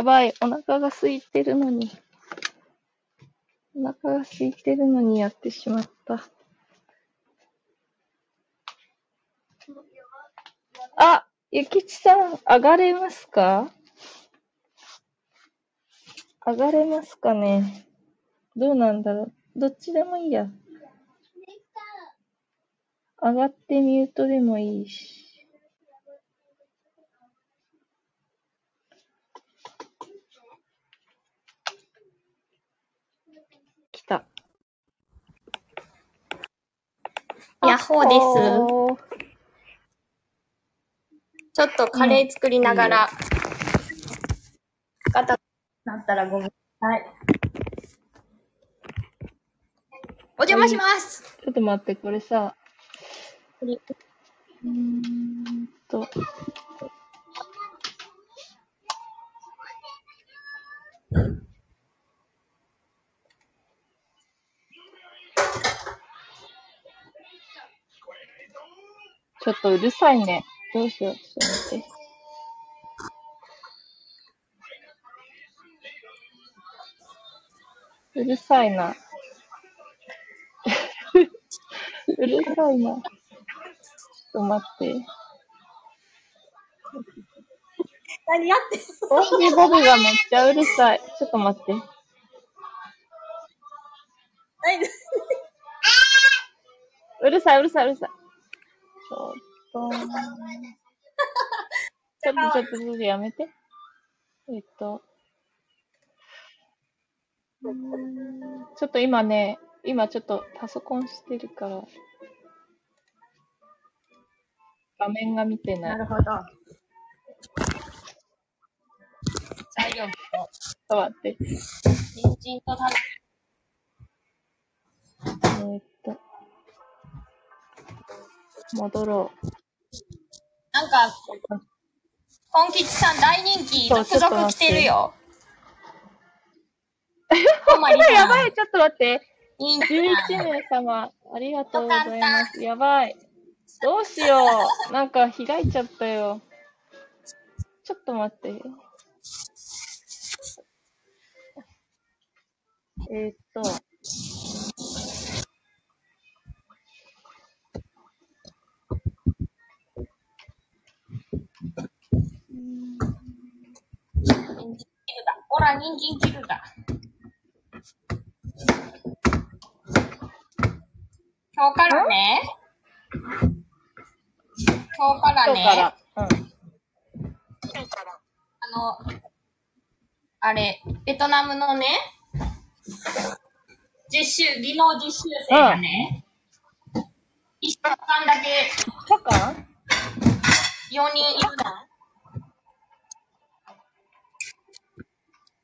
やばい。お腹が空いてるのに。お腹が空いてるのにやってしまった。あ、ゆきちさん、上がれますか？上がれますかね？どうなんだろう？どっちでもいいや。上がってミュートでもいいし。来た。ヤッホーです。ちょっとカレー作りながら、ガタなったらごめんなさい。お邪魔します。ちょっと待って、これさ。うーんと。ちょっとうるさいね。どうしよう。ちょっと待って。うるさいな。うるさいな。ちょっと待って。何やってんコーヒーボブがめっちゃうるさい。ちょっと待って。のうるさい、うるさい、うるさい。ちょっと。ちょっと、ちょっと、ちょっとやめて。えっと。ちょっと今ね、今ちょっとパソコンしてるから、画面が見てな。ないるほど。材料と、ちょっと待って。人参とたえーっと。戻ろう。なんか、ポン吉さん大人気、そう続々来てるよ。あほんまに やばい、ちょっと待って。いいんだ11名様、ありがとうございます。やばい。どうしよう。なんか開いちゃったよ。ちょっと待って。えーっと。人参切るだ。ほら、人参切るだ。今日からね。今日からね。今日から。うん。あの、あれ、ベトナムのね、実習、技能実習生がね、一週間だけ社会4人いるの。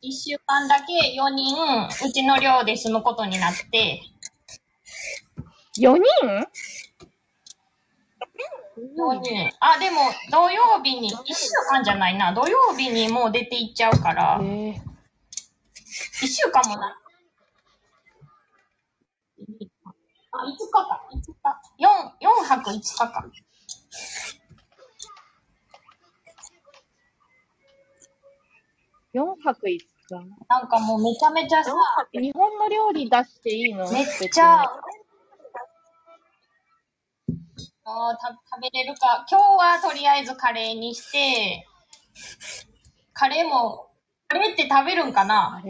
一週間だけ4人、うちの寮で住むことになって、?4 人？4人。あ、でも、土曜日に、1週間じゃないな、土曜日にもう出て行っちゃうから、えー、1週間もない。あ、5日か、5日。4、4泊5日か。4泊5日。なんかもうめちゃめちゃさ、日本の料理出していいの？めっちゃ、あ別にーた食べれるか。今日はとりあえずカレーにして、カレーも、カレーって食べるんかな？え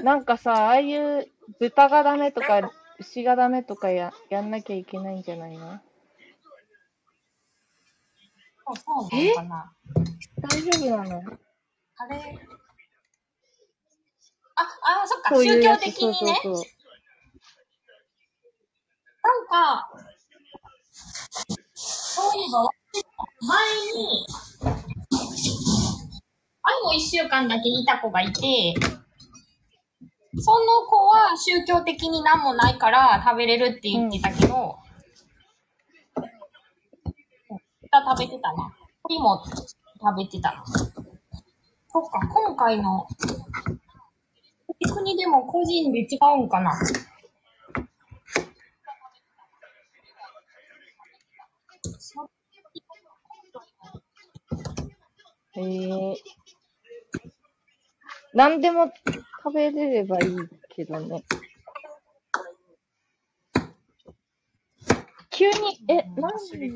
ー なんかさ、ああいう豚がダメとか牛がダメとかややんなきゃいけないんじゃないの？そうそうなのかな？大丈夫なの？カレー。あ、あ、そっか、そういう宗やつ教的にね。そうそうそうなんか、そういえば、前に、あれも一週間だけいた子がいて、その子は宗教的に何もないから食べれるって言ってたけど、豚食べてたな。鳥も食べてた。そっか、今回の、国でも個人で違うんかな。へえ何でも食べれればいいけどね。急に、え、何人、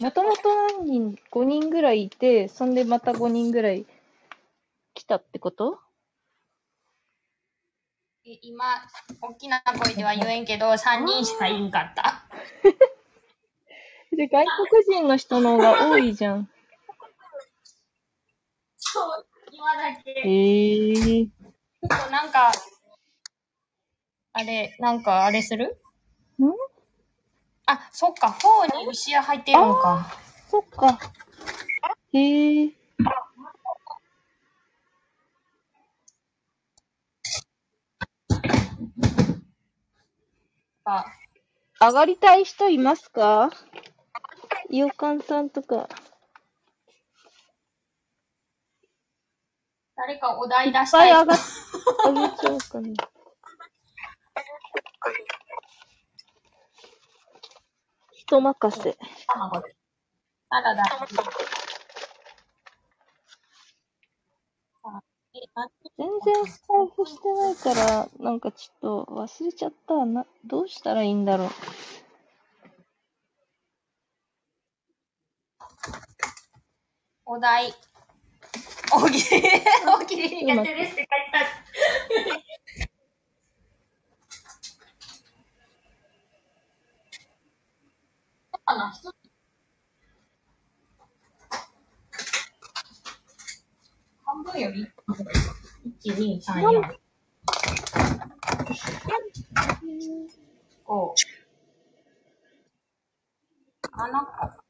もともと何人、5人ぐらいいて、そんでまた5人ぐらい来たってこと？今、大きな声では言えんけど、3人しかいんかった。で、外国人の人の方が多いじゃん。そう、今だけ。へえー。ちょっとなんか、あれ、なんかあれする？ん？あ、そっか、4に牛屋入ってるのか。そっか。へえ。あ上がりたい人いますか？いおかんさんとか。誰かお題出いっしたい人ぱい上がっ、あげちゃおうかな。人任せ。あらだ。あえな全然スタイフしてないから、なんかちょっと忘れちゃった。な、どうしたらいいんだろう。お題。大喜利、大喜利苦手ですって書いてある。かな一つ半分より ?1、2、3、4。5。7個。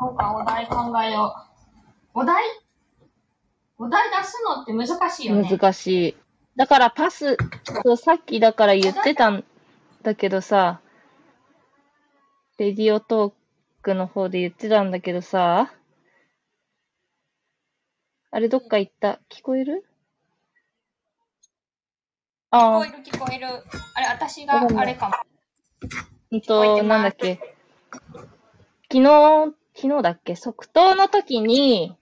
なんかお題考えよう。お題？お題出すのって難しいよね。難しい。だからパス、そうさっきだから言ってたんだけどさ、レディオトークの方で言ってたんだけどさ、あれどっか行った？聞こえる？聞ああこえ、る聞こえる。あれ、私があれかも。うんと、なんだっけ？昨日、昨日だっけ？即答の時に、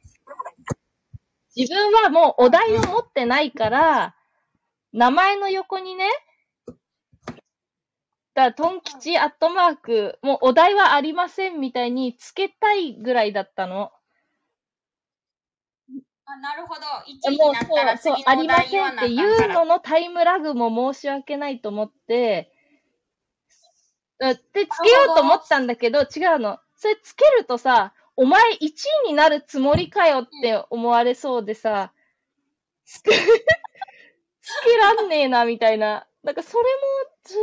自分はもうお題を持ってないから、名前の横にね、だトン吉アットマーク、もうお題はありませんみたいにつけたいぐらいだったの。あ、なるほど。1位もうになったらそう、次そう、ありませんってい。うののタイムラグも申し訳ないと思って、だってつけようと思ったんだけど、違うの。それつけるとさ、お前1位になるつもりかよって思われそうでさ、つけ、つけらんねえな、みたいな。なんかそれも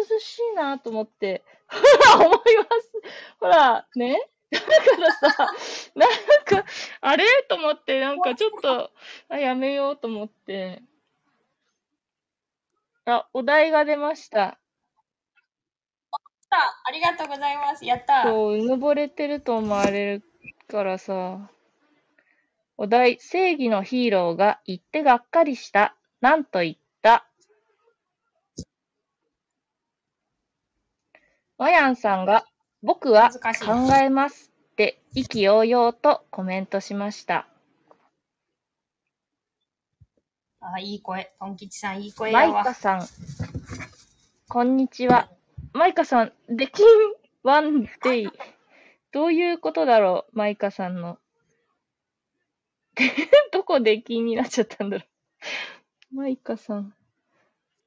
涼しいなと思って、思います。ほら、ね？だからさ、なんか、あれ？と思って、なんかちょっと、あ、やめようと思って。あ、お題が出ました。あありがとうございます。やった。そう、うぬぼれてると思われるからさ。お題、正義のヒーローが言ってがっかりした。なんと言った。マヤンさんが、僕は考えますって意気揚々とコメントしました。あ、いい声。トン吉さん、いい声マやわ。イカさん、こんにちは。マイカさん、できんワンデイ。どういうことだろう、マイカさんの。どこできんになっちゃったんだろう。マイカさん。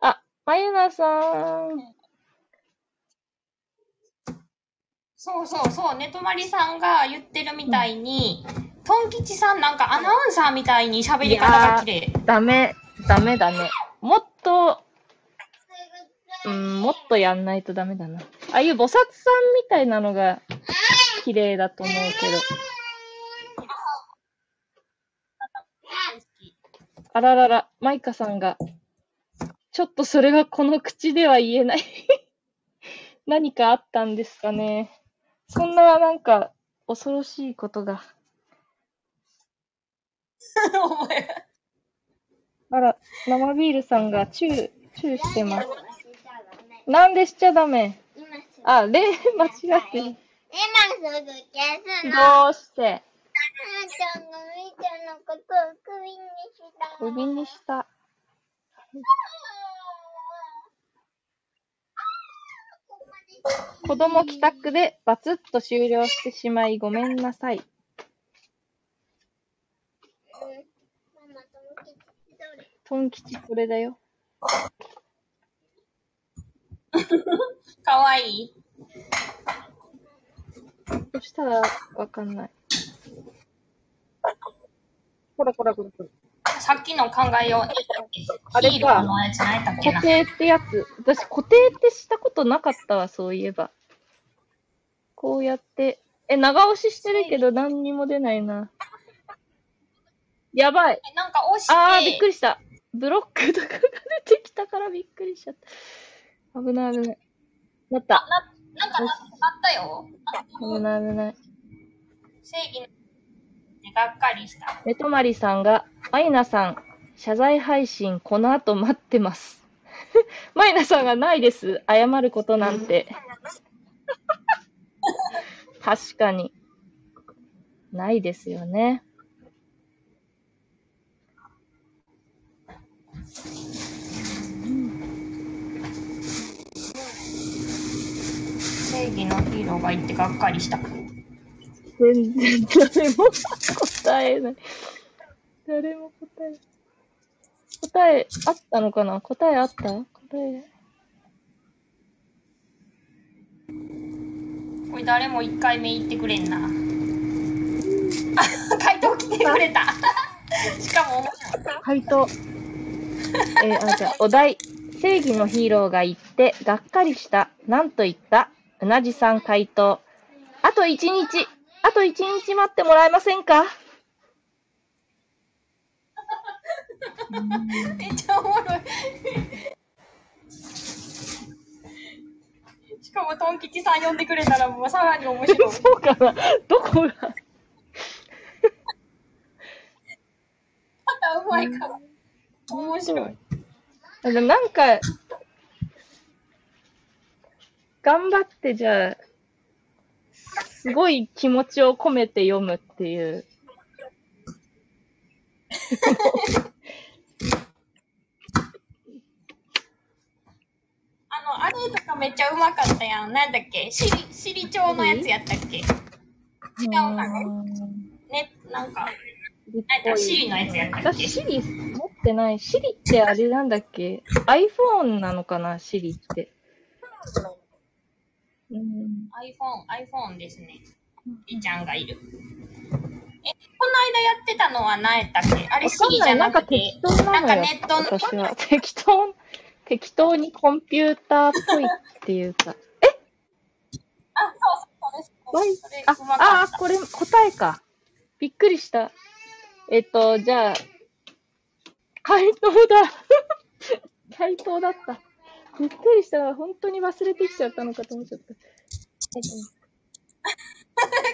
あ、マユナさん。そうそうそう。ねとまりさんが言ってるみたいに、トン吉さんなんかアナウンサーみたいに喋り方が綺麗。ダメ、ダメだね。もっと、うん、もっとやんないとダメだな。ああいう菩薩さんみたいなのが綺麗だと思うけど。あららら、マイカさんが、ちょっとそれはこの口では言えない。何かあったんですかね。そんななんか恐ろしいことが。お前あら、生ビールさんがチュー、チューしてます。なんでしちゃダメ？あ、例、間違ってる。今すぐ消すの。どうして？ちゃんがみーちゃんのことをクビにした。首にした。子供帰宅でバツッと終了してしまいごめんなさい。トン吉これだよ。かわいい。そしたらわかんない。こらこらこらこら。さっきの考えよう。あれか固。定ってやつ。私固定ってしたことなかったわ、そういえば。こうやって。え、長押ししてるけど何にも出ないな。やばい。なんか押して、あー、びっくりした。ブロックとかが出てきたからびっくりしちゃった。危ない危ない。なった。な、なんかな、なったよ。危ない危ない。正義の、がっかりした。メトマリさんが、マイナさん、謝罪配信この後待ってます。マイナさんがないです。謝ることなんて。確かに。ないですよね。正義のヒーローがいてがっかりした。全然誰も答えない。誰も答え答えあったのかな？答えあった？答え。これ誰も1回目言ってくれんな。あ、回答来てくれた。しかも面白い。回答。えーあ、じゃあ、お題。正義のヒーローが言って、がっかりした。なんと言った？うなじさん回答。あと一日、あと一日待ってもらえませんか？めっちゃおもろい。しかも、トン吉さん呼んでくれたらもうさらに面白い。そうかなどこが？またうまいから。面白い。なんか、頑張ってじゃあ、すごい気持ちを込めて読むっていう。あの、あれとかめっちゃうまかったやん。なんだっけ？しり、しり帳のやつやったっけ？違うかね？ね、なんか、なんかシリのやつやったっ私、けシリ持ってない。シリってあれなんだっけ ?iPhone なのかな？シリって。うん。iPhone、iPhone ですね。りちゃんがいる。え、この間やってたのは何やったっけ？あれわシリじゃなくて適、当ななんか。ネットの、私は。適当、適当にコンピューターっぽいっていうか。あ、そうそう、そうま、かあー、った。これ答えか。びっくりした。えっと、じゃあ、回答だ。回答だった。びっくりした。本当に忘れてきちゃったのかと思っちゃった。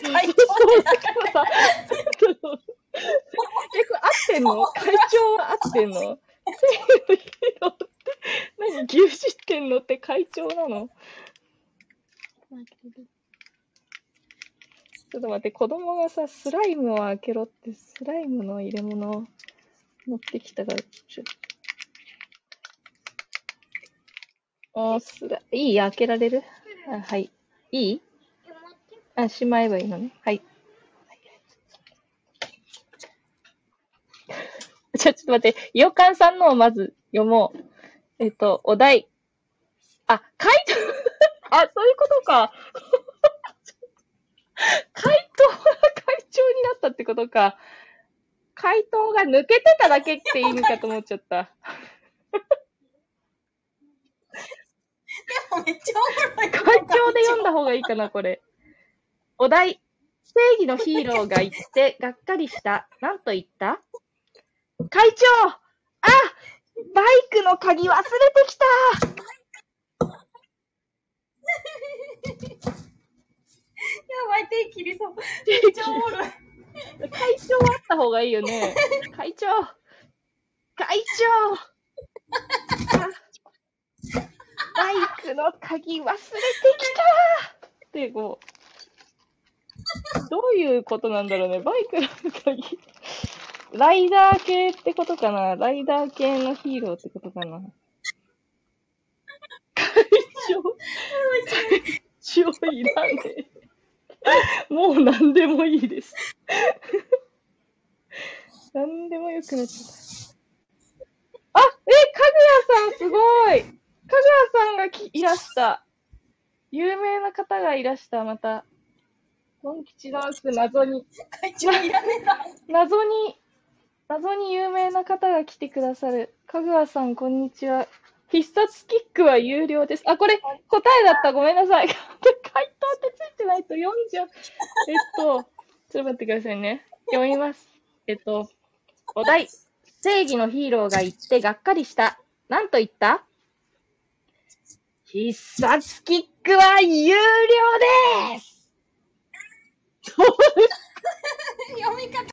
回答そうだからさ、え、これ合ってんの？会長は合ってんの？正義のヒーローって何牛耳ってんのって会長なの？ちょっと待って、子供がさ、スライムを開けろって、スライムの入れ物を持ってきたから、ちょっと。あ、スラ、いい開けられる？あ、はい。いい？あ、しまえばいいのね。はい。じゃ、ちょっと待って、いよかんさんのをまず読もう。えっと、お題。あ、回答 あ、そういうことか。回答が会長になったってことか。回答が抜けてただけって意味かと思っちゃった。めっちゃおもろい。会長で読んだ方がいいかな、これ。お題。正義のヒーローが言って、がっかりした。なんと言った？会長あバイクの鍵忘れてきたやばい、手切りそう。めっちゃおもろい。会長はあった方がいいよね。会長会長あの鍵忘れてきたってこう。どういうことなんだろうね。バイクの鍵。ライダー系ってことかな。ライダー系のヒーローってことかな。会長、会長いらねえ。もう何でもいいです。何でもよくなっちゃった。あ、え、かぐやさんすごいかぐやさんがきいらした。有名な方がいらした、また。モン吉ダンス謎に。会長いらねえな。謎に、謎に有名な方が来てくださる。かぐわさん、こんにちは。必殺キックは有料です。あ、これ、答えだった。ごめんなさい。回答ってついてないと読んじゃう。えっと、ちょっと待ってくださいね。読みます。えっと、お題。正義のヒーローが言ってがっかりした。なんと言った？必殺キックは有料です読み方。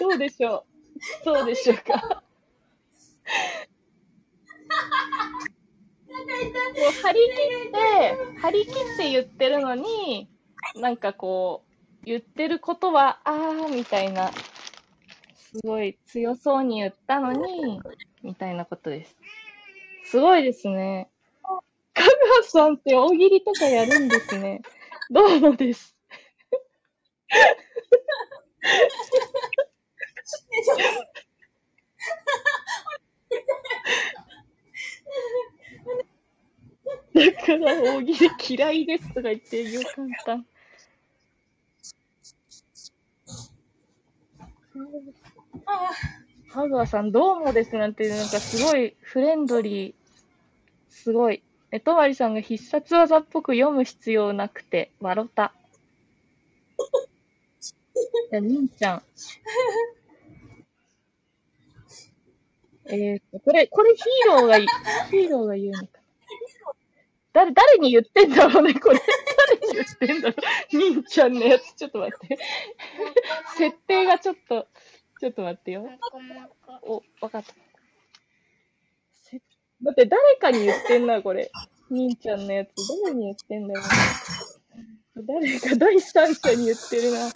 どうでしょうどうでしょうか。こう張り切って、張り切って言ってるのに、なんかこう、言ってることは、あーみたいな、すごい強そうに言ったのに、みたいなことです。すごいですね。かぐわさんって大喜利とかやるんですね。どうもです。だから大喜利嫌いですとか言ってよ簡単。グワさん、どうもですなんて、なんかすごいフレンドリー。すごい。え、とまりさんが必殺技っぽく読む必要なくて、わろた。いや、にんちゃん。えーと、これ、これヒーローがい、ヒーローが言うのか。誰、誰に言ってんだろうね、これ。誰に言ってんだろう。にんちゃんのやつ、ちょっと待って。設定がちょっと、ちょっと待ってよ。お、わかった。せだって誰かに言ってんな、これ。にんちゃんのやつ、誰に言ってんだよ、ね。誰か第三者に言ってるな。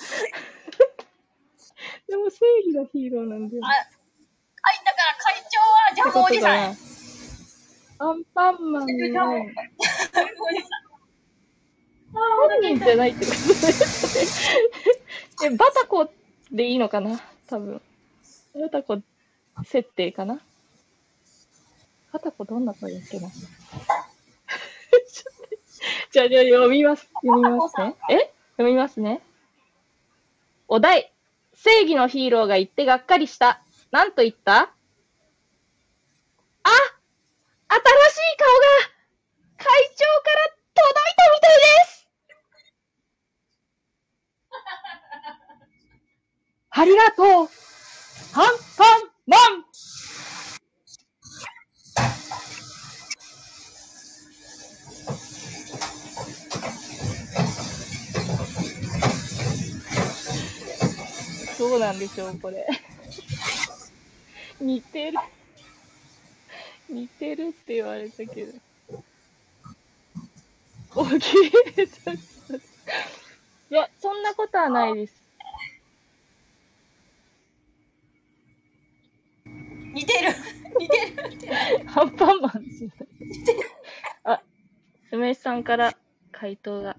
でも正義のヒーローなんだよ。あ、はい、だから会長はジャムおじさんや。アンパンマンのジャムおじさん。本人じゃないってことね。え、バタコでいいのかな？多分。バタコ設定かな？バタコどんな声だっけな じゃあ、じゃあ読みます。読みますね。え？読みますね。お題。正義のヒーローが言ってがっかりした。なんと言った？あ新しい顔が会長から届いたみたいですありがとうアンパンマンどうなんでしょう、これ。似てる。似てるって言われたけど。おきれいだった。いや、そんなことはないです。似てる。似てる。アンパンマンです。あ、すめさんから回答が。